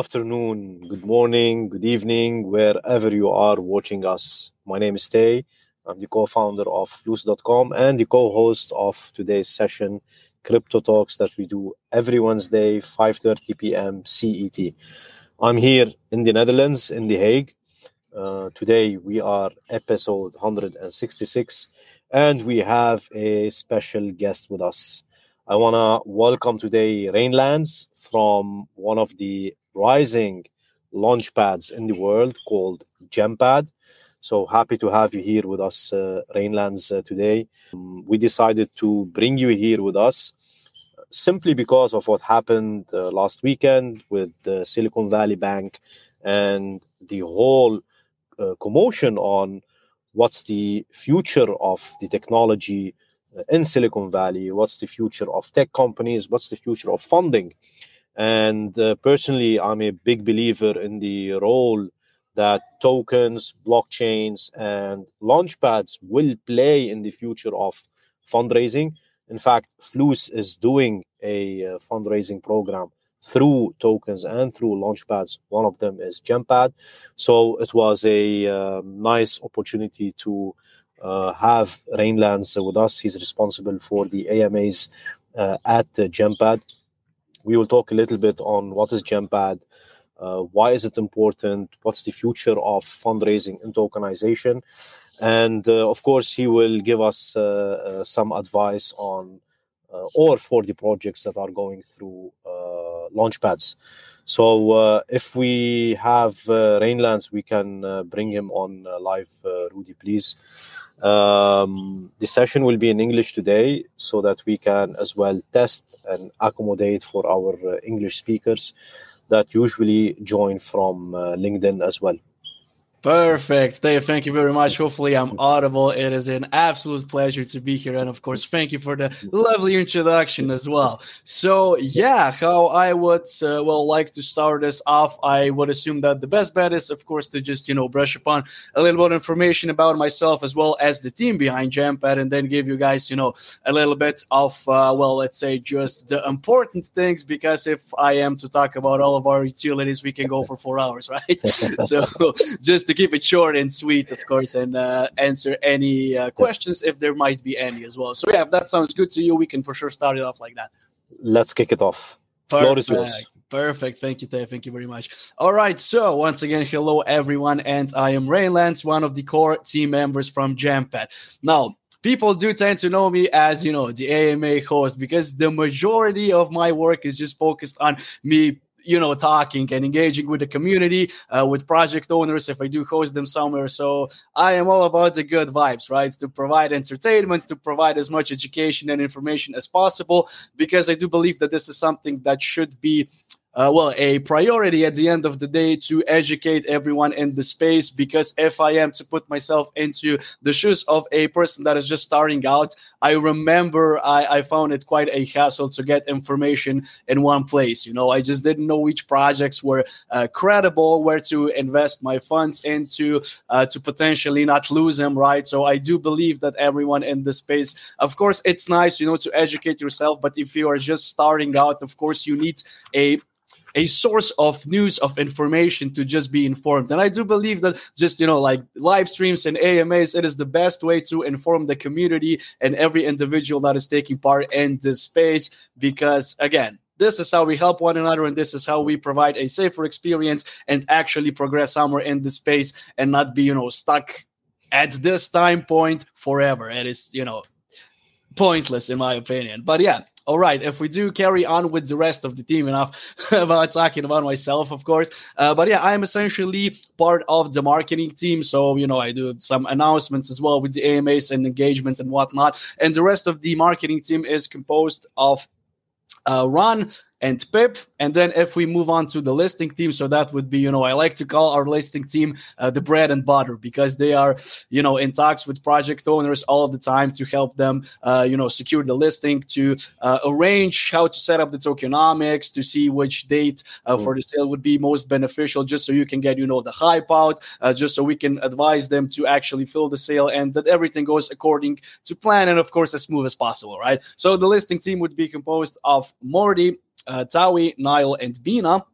Afternoon, good morning, good evening, wherever you are watching us. My name is Tey. I'm the co-founder of Flus.com and the co-host of today's session, Crypto Talks, that we do every Wednesday, 5:30 p.m. CET. I'm here in the Netherlands, in The Hague. Uh, today we are episode 166, and we have a special guest with us. I want to welcome today Rainlands from one of the rising launch pads in the world called Gempad. So happy to have you here with us, uh, Rainlands, uh, today. Um, we decided to bring you here with us simply because of what happened uh, last weekend with the Silicon Valley Bank and the whole uh, commotion on what's the future of the technology uh, in Silicon Valley, what's the future of tech companies, what's the future of funding. And uh, personally, I'm a big believer in the role that tokens, blockchains, and launchpads will play in the future of fundraising. In fact, Flus is doing a uh, fundraising program through tokens and through launchpads. One of them is Gempad. So it was a uh, nice opportunity to uh, have Rainlands with us. He's responsible for the AMAs uh, at uh, Gempad. We will talk a little bit on what is Gempad, uh, why is it important, what's the future of fundraising and tokenization, and uh, of course he will give us uh, some advice on or for the projects that are going through launchpads. So uh, if we have uh, Rainlands, we can uh, bring him on live. Rudy, please. Um, the session will be in English today so that we can as well test and accommodate for our English speakers that usually join from LinkedIn as well. Perfect. Dave, thank you very much. Hopefully, I'm audible. It is an absolute pleasure to be here. And of course, thank you for the lovely introduction as well. So, yeah, how I would, uh, well, like to start this off, I would assume that the best bet is, of course, to just, you know, brush upon a little bit of information about myself as well as the team behind Gempad and then give you guys, you know, a little bit of, uh, well, let's say just the important things because if I am to talk about all of our utilities, we can go for four hours, right? so, just to keep it short and sweet, of course, and uh, answer any uh, questions if there might be any as well. So yeah, if that sounds good to you, we can for sure start it off like that. Let's kick it off. Perfect. Floor is yours. Perfect. Thank you, Tey. Thank you very much. All right. So, once again, hello, everyone. And I am Rainlands, one of the core team members from Gempad. Now, people do tend to know me as, you know, the AMA host because the majority of my work is just focused on me you know talking and engaging with the community uh, with project owners if i do host them somewhere. So i am all about the good vibes right? To provide entertainment to provide as much education and information as possible because i do believe that this is something that should be uh, well, a priority at the end of the day to educate everyone in the space. Because if I am to put myself into the shoes of a person that is just starting out, I remember I, I found it quite a hassle to get information in one place. You know, I just didn't know which projects were uh, credible, where to invest my funds into uh, to potentially not lose them, right? So I do believe that everyone in the space, of course, it's nice, you know, to educate yourself, but if you are just starting out, of course, you need a a source of news of information to just be informed. And i do believe that just you know like live streams and amas it is the best way to inform the community and every individual that is taking part in this space because again this is how we help one another and this is how we provide a safer experience and actually progress somewhere in the space and not be you know stuck at this time point forever. It is you know pointless in my opinion. But yeah all right, if we do carry on with the rest of the team, enough about talking about myself, of course. Uh, but yeah, I'm essentially part of the marketing team. So, you know, I do some announcements as well with the AMAs and engagement and whatnot. And the rest of the marketing team is composed of uh, Ron, and Pip. And then if we move on to the listing team, so that would be, you know, I like to call our listing team uh, the bread and butter because they are, you know, in talks with project owners all the time to help them, uh, you know, secure the listing, to uh, arrange how to set up the tokenomics, to see which date uh, for the sale would be most beneficial, just so you can get, you know, the hype out, uh, just so we can advise them to actually fill the sale and that everything goes according to plan and, of course, as smooth as possible, right? So the listing team would be composed of Morty, uh, Tawi, Niall, and Bina.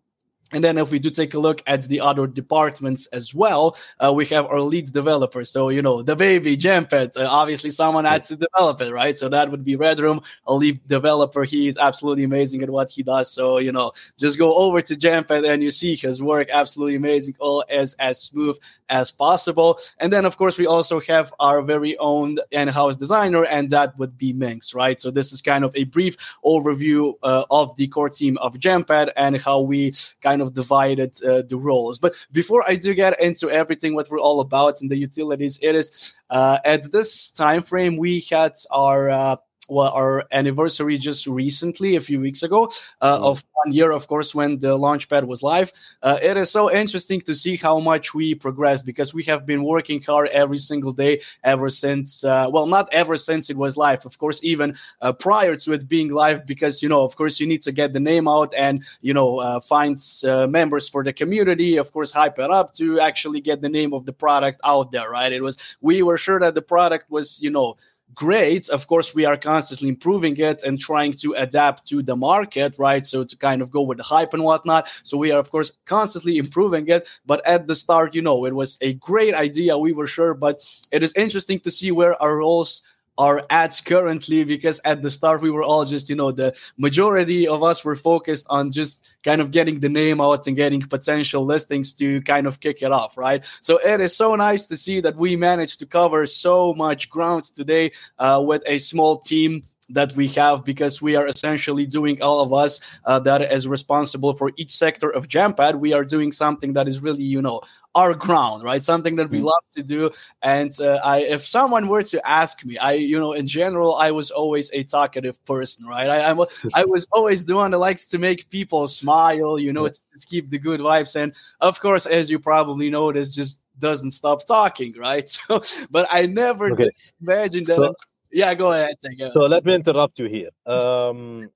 And then if we do take a look at the other departments as well, uh, we have our lead developer. So, you know, the baby, Gempad, uh, obviously someone had to develop it, right? So that would be Red Room, a lead developer. He is absolutely amazing at what he does. So, you know, just go over to Gempad and you see his work absolutely amazing, all as, as smooth as possible. And then, of course, we also have our very own in-house designer, and that would be Minx, right? So this is kind of a brief overview uh, of the core team of Gempad and how we kind kind of divided uh, the roles. But before I do get into everything what we're all about in the utilities, it is uh, at this time frame we had our uh, well, our anniversary just recently, a few weeks ago, uh, mm. of one year, of course, when the launchpad was live. Uh, it is so interesting to see how much we progressed because we have been working hard every single day ever since, uh, well, not ever since it was live, of course, even uh, prior to it being live, because, you know, of course, you need to get the name out and, you know, uh, find uh, members for the community, of course, hype it up to actually get the name of the product out there, right? It was, we were sure that the product was, you know, great. Of course, we are constantly improving it and trying to adapt to the market, right? So to kind of go with the hype and whatnot. So we are, of course, constantly improving it. But at the start, you know, it was a great idea. We were sure, but it is interesting to see where our roles our ads currently because at the start we were all just you know the majority of us were focused on just kind of getting the name out and getting potential listings to kind of kick it off right? So it is so nice to see that we managed to cover so much ground today uh, with a small team that we have because we are essentially doing all of us uh, that is responsible for each sector of Gempad We are doing something that is really, you know, our ground, right? Something that we mm-hmm. love to do. And uh, I, if someone were to ask me, I, you know, in general, I was always a talkative person, right? I, I'm, I was always the one that likes to make people smile, you know, yeah. to, to keep the good vibes. And of course, as you probably noticed, just doesn't stop talking, right? So, but I never okay. imagine that. So- yeah, go ahead. So let me interrupt you here. Um,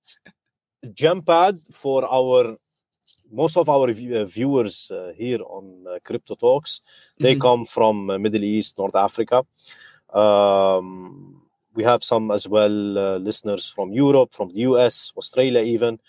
Gempad for our most of our uh, viewers uh, here on uh, Crypto Talks, they mm-hmm. come from uh, Middle East, North Africa. Um, we have some as well uh, listeners from Europe, from the US, Australia, even.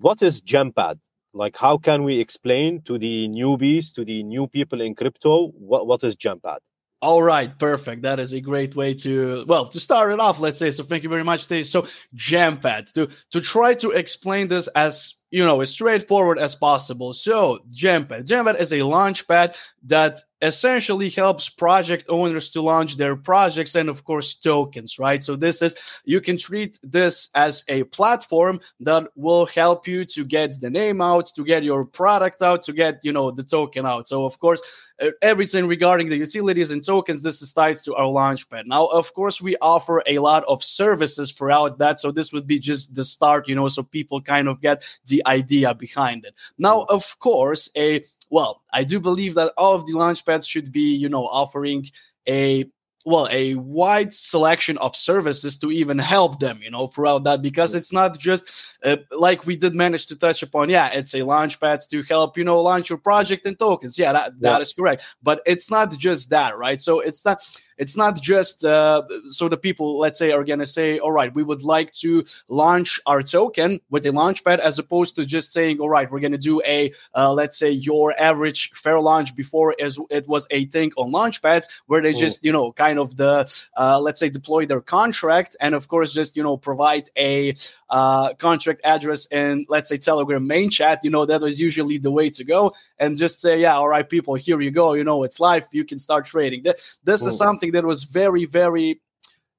What is Gempad? Like, how can we explain to the newbies, to the new people in crypto, what, what is Gempad? All right, perfect. That is a great way to well to start it off. Let's say so. Thank you very much, Dave. So, Gempad to to try to explain this as you know as straightforward as possible. So, Gempad, Gempad is a launch pad that essentially helps project owners to launch their projects and of course tokens right? So this is you can treat this as a platform that will help you to get the name out to get your product out to get you know the token out. So of course everything regarding the utilities and tokens this is tied to our launchpad now of course we offer a lot of services throughout that. So this would be just the start you know so people kind of get the idea behind it. Now of course a well, I do believe that all of the launch pads should be, you know, offering a well a wide selection of services to even help them you know throughout that because it's not just uh, like we did manage to touch upon yeah it's a launch pad to help you know launch your project and tokens. Yeah that, that yeah. is correct. But it's not just that right? So it's not it's not just uh, so the people, let's say, are going to say, all right, we would like to launch our token with a launchpad as opposed to just saying, all right, we're going to do a, uh, let's say, your average fair launch before as it was a thing on launchpads where they just, you know, kind of the, uh, let's say, deploy their contract and, of course, just, you know, provide a uh, contract address in, let's say, Telegram main chat. You know, that was usually the way to go and just say, yeah, all right, people, here you go. You know, it's live. You can start trading. This, this is something something that was very, very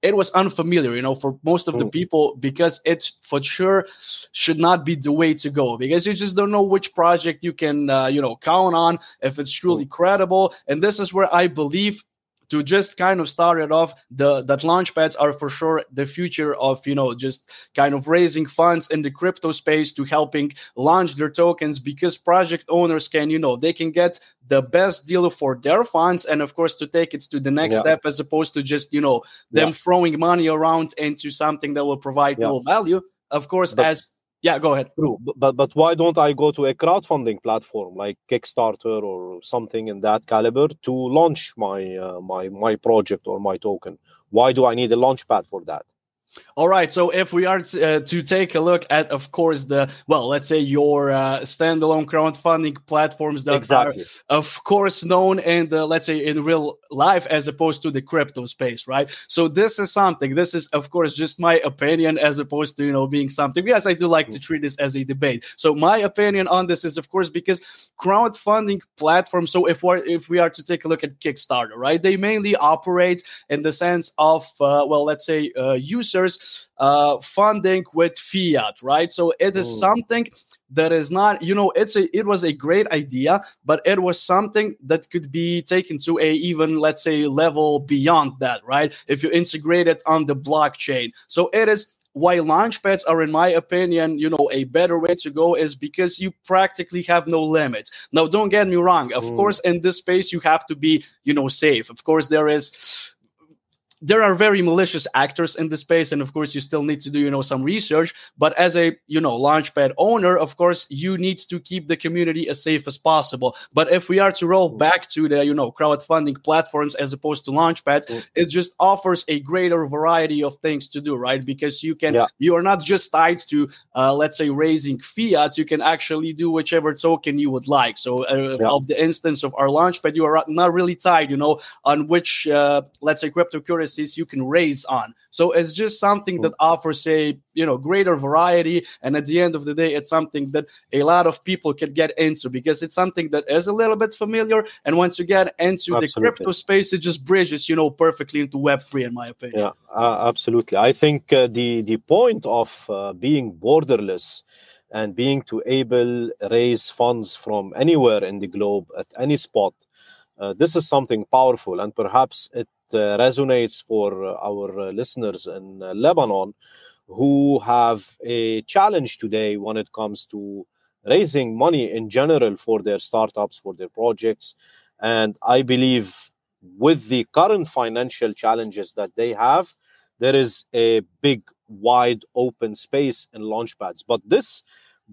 it was unfamiliar, you know, for most of the people because it for sure should not be the way to go because you just don't know which project you can, uh, you know, count on if it's truly credible. And this is where I believe to just kind of start it off the that launch pads are for sure the future of you know just kind of raising funds in the crypto space to helping launch their tokens because project owners can you know they can get the best deal for their funds and of course to take it to the next yeah. step as opposed to just you know them yeah. throwing money around into something that will provide yeah. no value of course but- as yeah, go ahead. True, but but why don't I go to a crowdfunding platform like Kickstarter or something in that caliber to launch my uh, my my project or my token? Why do I need a launch pad for that? All right. So if we are to, uh, to, take a look at, of course, the well, let's say your uh, standalone crowdfunding platforms that exactly. are, of course, known in the let's say in real life as opposed to the crypto space, right? So this is something. This is, of course, just my opinion as opposed to you know being something. Yes, I do like to treat this as a debate. So my opinion on this is, of course, because crowdfunding platforms. So if we if we are to take a look at Kickstarter, right, they mainly operate in the sense of uh, well, let's say uh, uh, funding with fiat, right? So it is Ooh. something that is not, you know, it's a it was a great idea, but it was something that could be taken to a even let's say level beyond that, right? If you integrate it on the blockchain, so it is why launchpads are in my opinion you know a better way to go is because you practically have no limits now don't get me wrong of mm. course in this space you have to be you know safe of course there is there are very malicious actors in the space and of course you still need to do you know some research but as a you know launchpad owner of course you need to keep the community as safe as possible but if we are to roll mm. back to the you know crowdfunding platforms as opposed to launchpad mm. it just offers a greater variety of things to do right because you can yeah. you are not just tied to uh, let's say raising fiat you can actually do whichever token you would like so uh, yeah. of the instance of our launchpad you are not really tied you know on which uh, let's say cryptocurrency you can raise on. So it's just something that offers a you know greater variety, and at the end of the day, it's something that a lot of people can get into because it's something that is a little bit familiar. And once you get into absolutely. the crypto space, it just bridges you know perfectly into Web three, in my opinion. Yeah, uh, absolutely. I think uh, the the point of uh, being borderless and being to able raise funds from anywhere in the globe at any spot uh, this is something powerful and perhaps it uh, resonates for uh, our uh, listeners in Lebanon who have a challenge today when it comes to raising money in general for their startups, for their projects. And I believe with the current financial challenges that they have, there is a big, wide open space in launchpads. But this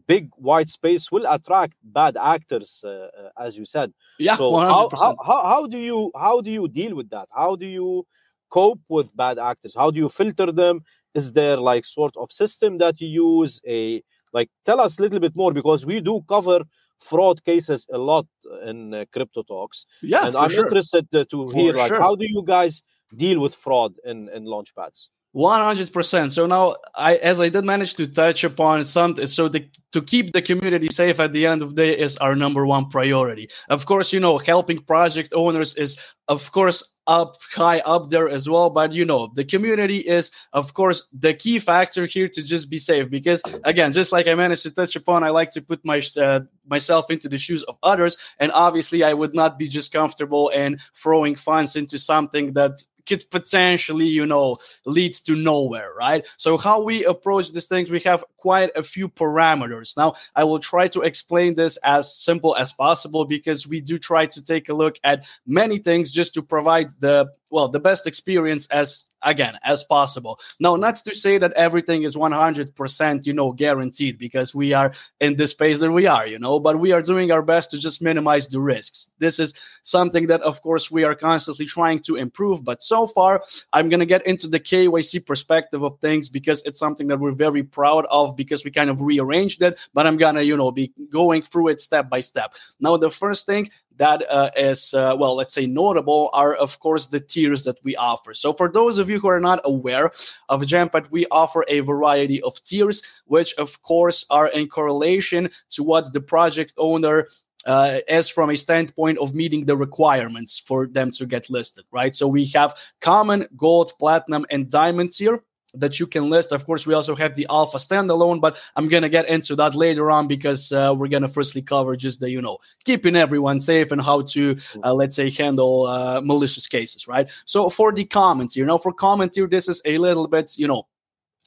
big white space will attract bad actors uh, uh, as you said. Yeah so how, how, how do you how do you deal with that? How do you cope with bad actors? How do you filter them? Is there like sort of system that you use? A like tell us a little bit more because we do cover fraud cases a lot in uh, crypto talks. Yeah and i'm sure. interested uh, to, to hear like how do you guys deal with fraud in in launch pads 100% so now i as i did manage to touch upon something so the, to keep the community safe at the end of the day is our number one priority. Of course you know helping project owners is of course up high up there as well. But you know the community is of course the key factor here to just be safe. Because again just like i managed to touch upon i like to put my uh, myself into the shoes of others. And obviously i would not be just comfortable and throwing funds into something that could potentially, you know, lead to nowhere, right? So, how we approach these things, we have quite a few parameters. Now, I will try to explain this as simple as possible because we do try to take a look at many things just to provide the well the best experience as again as possible now not to say that everything is 100% you know guaranteed because we are in the space that we are you know but we are doing our best to just minimize the risks this is something that of course we are constantly trying to improve but so far i'm going to get into the kyc perspective of things because it's something that we're very proud of because we kind of rearranged it but i'm going to you know be going through it step by step. Now the first thing that uh, is uh, well let's say notable are of course the tiers that we offer. So for those of you who are not aware of Gempad we offer a variety of tiers which of course are in correlation to what the project owner uh, as from a standpoint of meeting the requirements for them to get listed, right? So we have common, gold, platinum, and diamond tier that you can list. Of course, we also have the alpha standalone, but I'm gonna get into that later on because uh, we're gonna firstly cover just the you know keeping everyone safe and how to uh, let's say handle uh, malicious cases, right? So for the comments, you know, for comment here, this is a little bit you know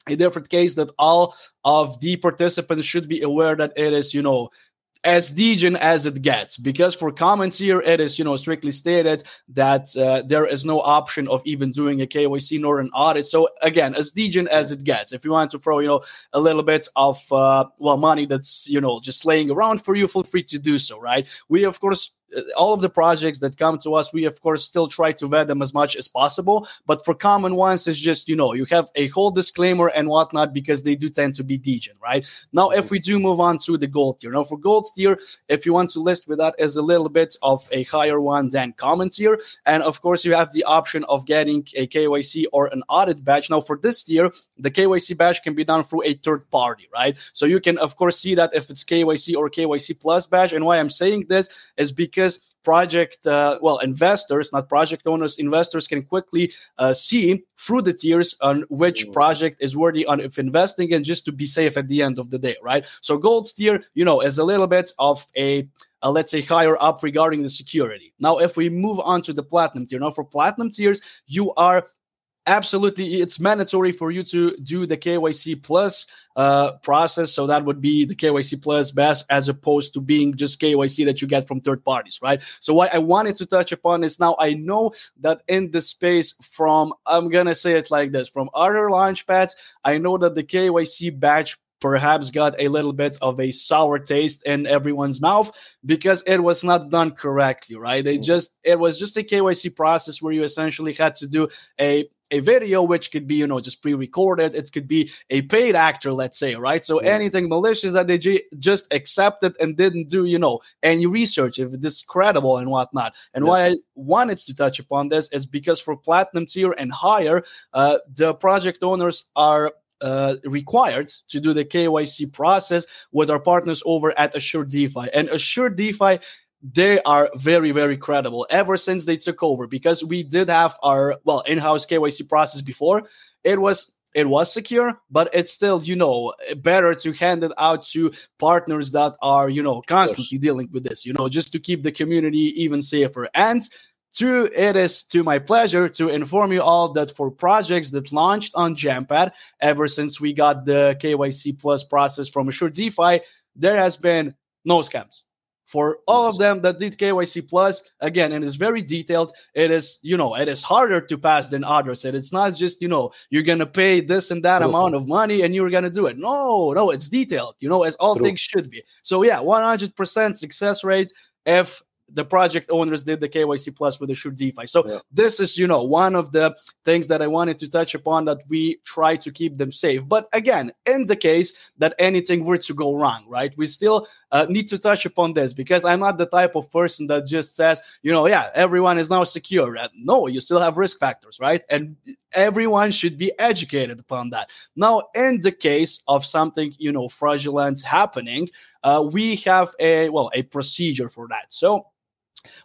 a different case that all of the participants should be aware that it is you know as degen as it gets because for comments here it is you know strictly stated that uh, there is no option of even doing a kyc nor an audit. So again as degen as it gets if you want to throw you know a little bit of uh, well money that's you know just laying around for you feel free to do so right? We of course Uh, all of the projects that come to us, we of course still try to vet them as much as possible. But for common ones, it's just you know you have a whole disclaimer and whatnot because they do tend to be degen, right? Now, if we do move on to the gold tier, now for gold tier, if you want to list with that as a little bit of a higher one than common tier, and of course you have the option of getting a KYC or an audit badge. Now, for this tier, the KYC badge can be done through a third party, right? So you can of course see that if it's KYC or KYC plus badge. And why I'm saying this is because project, uh, well, investors, not project owners, investors can quickly uh, see through the tiers on which mm. project is worthy on if investing and just to be safe at the end of the day, right? So gold tier, you know, is a little bit of a uh, let's say higher up regarding the security. Now, if we move on to the platinum tier, now for platinum tiers, you are absolutely it's mandatory for you to do the KYC plus uh, process. So that would be the KYC plus best as opposed to being just KYC that you get from third parties, right? So what I wanted to touch upon is now I know that in the space from I'm gonna say it like this from other launch pads, I know that the KYC batch perhaps got a little bit of a sour taste in everyone's mouth because it was not done correctly right they mm. just it was just a kyc process where you essentially had to do a a video which could be you know just pre-recorded it could be a paid actor let's say right so yeah. anything malicious that they just accepted and didn't do you know any research if this is credible and whatnot and yeah. why i wanted to touch upon this is because for platinum tier and higher uh, the project owners are uh, required to do the KYC process with our partners over at Assured DeFi. And Assured DeFi they are very very credible ever since they took over because we did have our well in-house KYC process before. It was it was secure but it's still you know better to hand it out to partners that are you know constantly dealing with this you know just to keep the community even safer. And Two, it is to my pleasure to inform you all that for projects that launched on Gempad, ever since we got the KYC Plus process from Assured DeFi, there has been no scams for all of them that did KYC plus. Again and it's very detailed. It is you know it is harder to pass than others. And it's not just you know you're gonna pay this and that True. amount of money and you're gonna do it. No no it's detailed you know as all True. things should be. So yeah 100% success rate if the project owners did the KYC plus with the Assured DeFi. So yeah. this is, you know, one of the things that I wanted to touch upon that we try to keep them safe. But again, in the case that anything were to go wrong, right, we still uh, need to touch upon this because I'm not the type of person that just says, you know, yeah, everyone is now secure. No, you still have risk factors, right? And everyone should be educated upon that. Now, in the case of something, you know, fraudulent happening, uh, we have a well a procedure for that. So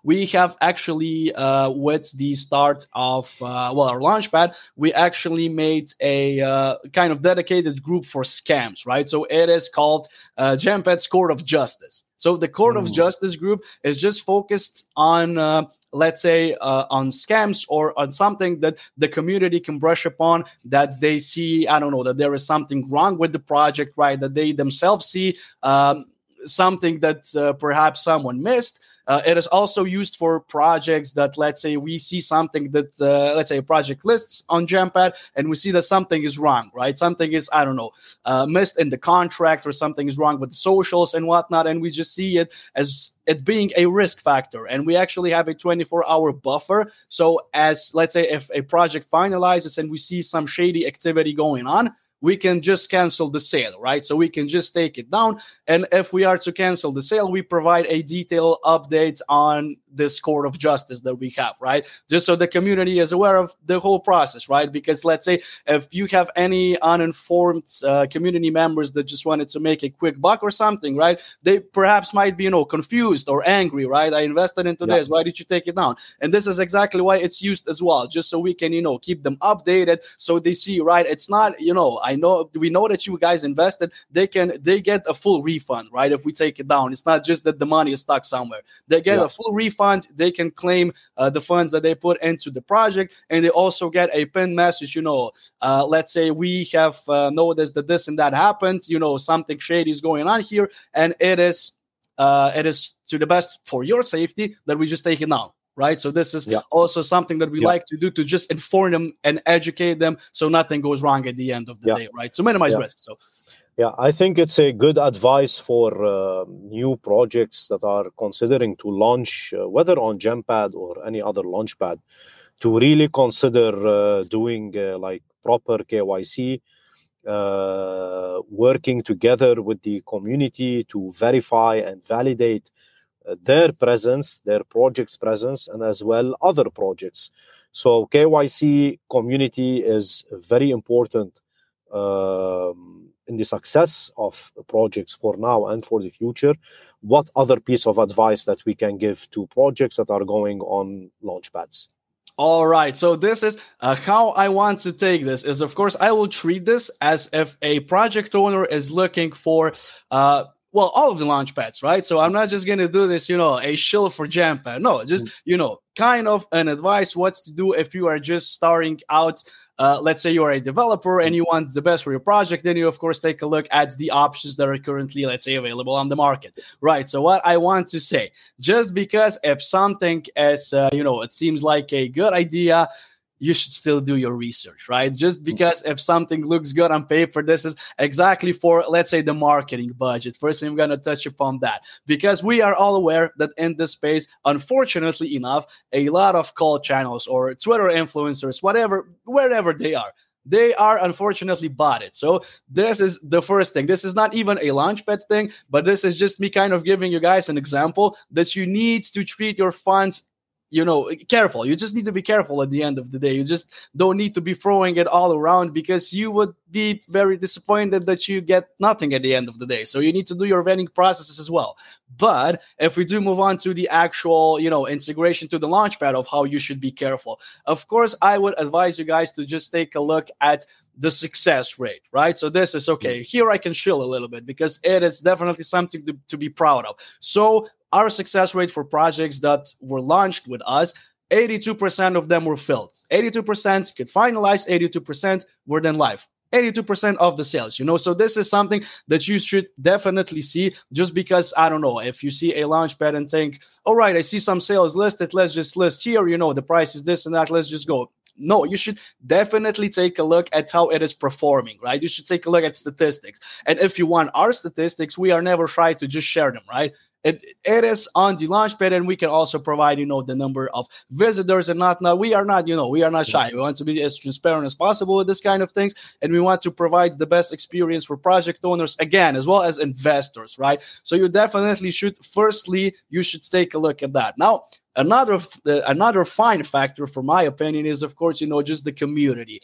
we have actually uh, with the start of uh, well our launchpad we actually made a uh, kind of dedicated group for scams right? So it is called uh, gempad's court of justice. So the court mm. of justice group is just focused on uh, let's say uh, on scams or on something that the community can brush upon that they see i don't know that there is something wrong with the project right? That they themselves see um, something that uh, perhaps someone missed uh, it is also used for projects that, let's say, we see something that, uh, let's say, a project lists on Gempad, and we see that something is wrong, right? Something is, I don't know, uh, missed in the contract, or something is wrong with the socials and whatnot, and we just see it as it being a risk factor and we actually have a 24 hour buffer so as let's say if a project finalizes and we see some shady activity going on we can just cancel the sale, right? So we can just take it down. And if we are to cancel the sale, we provide a detailed update on this court of justice that we have, right? Just so the community is aware of the whole process, right? Because let's say if you have any uninformed uh, community members that just wanted to make a quick buck or something, right? They perhaps might be, you know, confused or angry, right? I invested into yeah. this. Why did you take it down? And this is exactly why it's used as well, just so we can, you know, keep them updated so they see, right? It's not, you know, I know we know that you guys invested. They can they get a full refund, right? If we take it down, it's not just that the money is stuck somewhere. They get yeah. a full refund. They can claim uh, the funds that they put into the project, and they also get a pin message. You know, uh, let's say we have uh, noticed that this and that happened. You know, something shady is going on here, and it is uh, it is to the best for your safety that we just take it down right? So this is Yeah. also something that we Yeah. like to do to just inform them and educate them so nothing goes wrong at the end of the Yeah. day, right? To minimize risk. So Yeah, I think it's a good advice for uh, new projects that are considering to launch, uh, whether on Gempad or any other launchpad, to really consider uh, doing uh, like proper KYC, uh, working together with the community to verify and validate uh, their presence, their project's presence, and as well other projects. So KYC community is very important. Um, in the success of projects for now and for the future what other piece of advice that we can give to projects that are going on launchpads All right. So this is uh, how I want to take this. Is of course I will treat this as if a project owner is looking for, uh, well, all of the launch pads, right? So I'm not just gonna do this, you know, a shill for Gempad. No, just you know, kind of an advice what to do if you are just starting out. Uh, let's say you are a developer and you want the best for your project, then you of course take a look at the options that are currently, let's say, available on the market, right? So what I want to say, just because if something is, uh, you know, it seems like a good idea, you should still do your research, right? Just mm. because if something looks good on paper, this is exactly for, let's say, the marketing budget. Firstly, I'm going to touch upon that because we are all aware that in this space, unfortunately enough, a lot of call channels or Twitter influencers, whatever, wherever they are, they are unfortunately botted. So this is the first thing. This is not even a launchpad thing, but this is just me kind of giving you guys an example that you need to treat your funds you know careful you just need to be careful at the end of the day you just don't need to be throwing it all around because you would be very disappointed that you get nothing at the end of the day so you need to do your vetting processes as well but if we do move on to the actual you know integration to the launchpad of how you should be careful of course i would advise you guys to just take a look at the success rate, right? So this is okay. Mm-hmm. Here I can chill a little bit because it is definitely something to, to be proud of. So our success rate for projects that were launched with us 82% of them were filled 82% could finalize 82% were then live 82% of the sales you know so this is something that you should definitely see just because i don't know if you see a launch pad and think all right i see some sales listed let's just list here you know the price is this and that let's just go no, you should definitely take a look at how it is performing, right? You should take a look at statistics. And if you want our statistics, we are never shy to just share them, right? It, is on the launchpad and we can also provide you know the number of visitors and not now we are not you know we are not shy. We want to be as transparent as possible with this kind of things and we want to provide the best experience for project owners again as well as investors right? So you definitely should firstly you should take a look at that. Now another uh, another fine factor for my opinion is of course you know just the community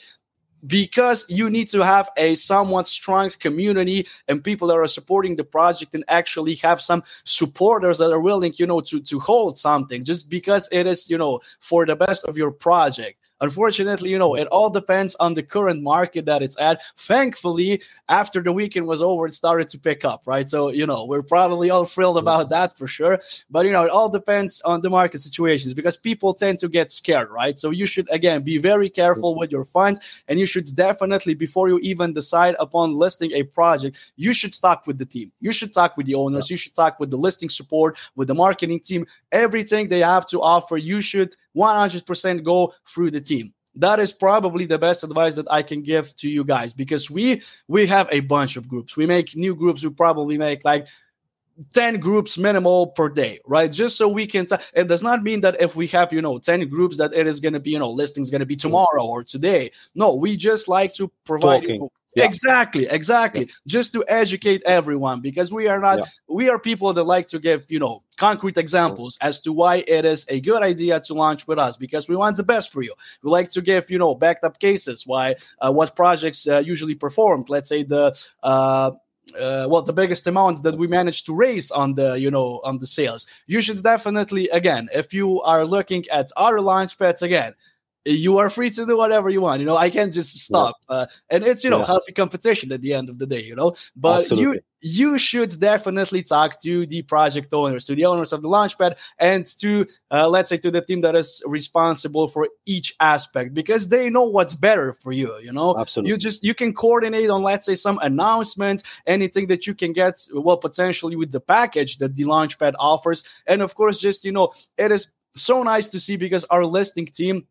because you need to have a somewhat strong community and people that are supporting the project and actually have some supporters that are willing you know to to hold something just because it is you know for the best of your project unfortunately you know it all depends on the current market that it's at. Thankfully after the weekend was over it started to pick up right? So you know we're probably all thrilled about that for sure. But you know it all depends on the market situations because people tend to get scared right? So you should again be very careful with your funds and you should definitely before you even decide upon listing a project you should talk with the team. You should talk with the owners. You should talk with the listing support with the marketing team. Everything they have to offer you should 100% go through the team. That is probably the best advice that i can give to you guys because we we have a bunch of groups. We make new groups we probably make like 10 groups minimal per day right? Just so we can t- it does not mean that if we have you know 10 groups that it is going to be you know listings going to be mm. tomorrow or today. No we just like to provide Talking. Yeah. exactly exactly. Just to educate everyone because we are not Yeah. we are people that like to give you know concrete examples as to why it is a good idea to launch with us because we want the best for you. We like to give you know backed up cases why uh, what projects uh, usually performed. Let's say the uh, uh, well the biggest amount that we managed to raise on the you know on the sales. You should definitely again if you are looking at our launch pads again you are free to do whatever you want you know i can't just stop uh, and it's you know Yeah. healthy competition at the end of the day you know but you you should definitely talk to the project owners to the owners of the launchpad and to uh, let's say to the team that is responsible for each aspect because they know what's better for you you know Absolutely. you just you can coordinate on let's say some announcements anything that you can get well potentially with the package that the launchpad offers and of course just you know it is so nice to see because our listing team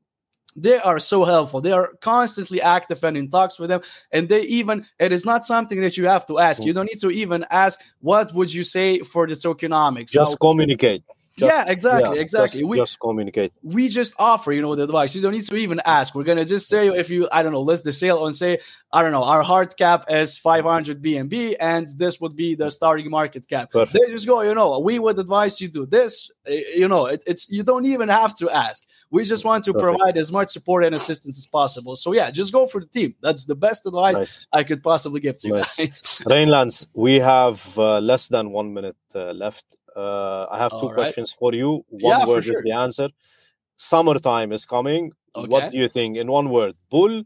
they are so helpful they are constantly active and in talks with them and they even it is not something that you have to ask you don't need to even ask what would you say for the tokenomics just How, communicate just, yeah, exactly, yeah, exactly. Just, we just communicate. We just offer, you know, the advice. You don't need to even ask. We're gonna just say if you, I don't know, list the sale and say, I don't know, our hard cap is 500 BNB, and this would be the starting market cap. Perfect. They just go, you know, we would advise you do this. Eh, you know, it, it's you don't even have to ask. We just want to Perfect. provide as much support and assistance as possible. So yeah, just go for the team. That's the best advice nice. I could possibly give to nice. you guys. Rainlands, we have uh, less than one minute uh, left. Uh, I have two right. questions for you. One yeah, word sure. is the answer. Summertime is coming. Okay. What do you think? In one word, bull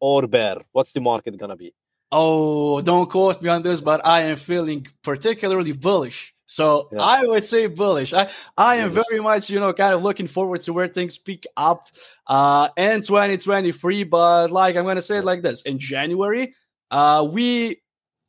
or bear? What's the market gonna be? Oh, don't quote me on this, but I am feeling particularly bullish. So yeah. I would say bullish. I, I am very much, you know, kind of looking forward to where things pick up uh in 2023. But like I'm gonna say it like this: in January, uh we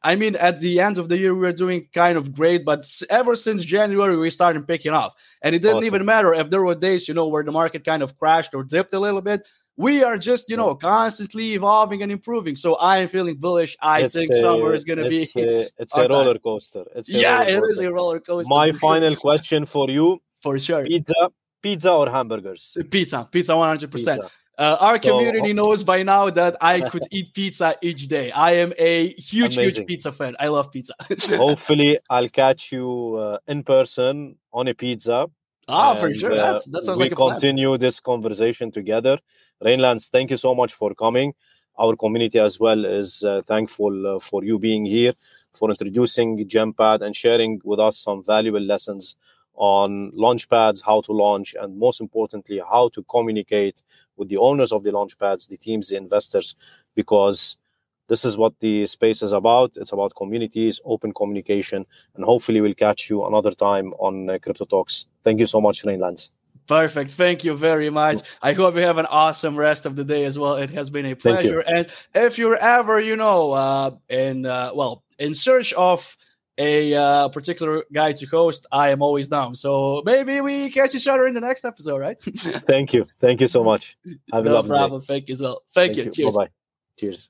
I mean, at the end of the year, we were doing kind of great, but ever since January, we started picking off. And it didn't awesome. even matter if there were days, you know, where the market kind of crashed or dipped a little bit. We are just, you know, constantly evolving and improving. So I am feeling bullish. I it's think a, summer is going to be. A, it's a roller coaster. It's yeah, it is a roller coaster. My final sure. question for you: For sure, pizza, pizza or hamburgers? Pizza, pizza, one hundred percent. Uh, our so, community knows by now that I could eat pizza each day. I am a huge, amazing. huge pizza fan. I love pizza. Hopefully, I'll catch you uh, in person on a pizza. Ah, and, for sure. That's, that sounds we like a continue plan. this conversation together. Rainlands, thank you so much for coming. Our community as well is uh, thankful uh, for you being here, for introducing Gempad and sharing with us some valuable lessons on launch pads, how to launch, and most importantly, how to communicate with the owners of the launch pads, the teams, the investors, because this is what the space is about. It's about communities, open communication, and hopefully we'll catch you another time on uh, Crypto Talks. Thank you so much, Rainlands. Perfect. Thank you very much. I hope you have an awesome rest of the day as well. It has been a pleasure. And if you're ever, you know, uh, in uh, well, in search of a uh, particular guy to host, I am always down. So maybe we catch each other in the next episode, right? Thank you. Thank you so much. Have no problem. Day. Thank you as well. Thank, Thank you. you. Cheers. Bye bye. Cheers.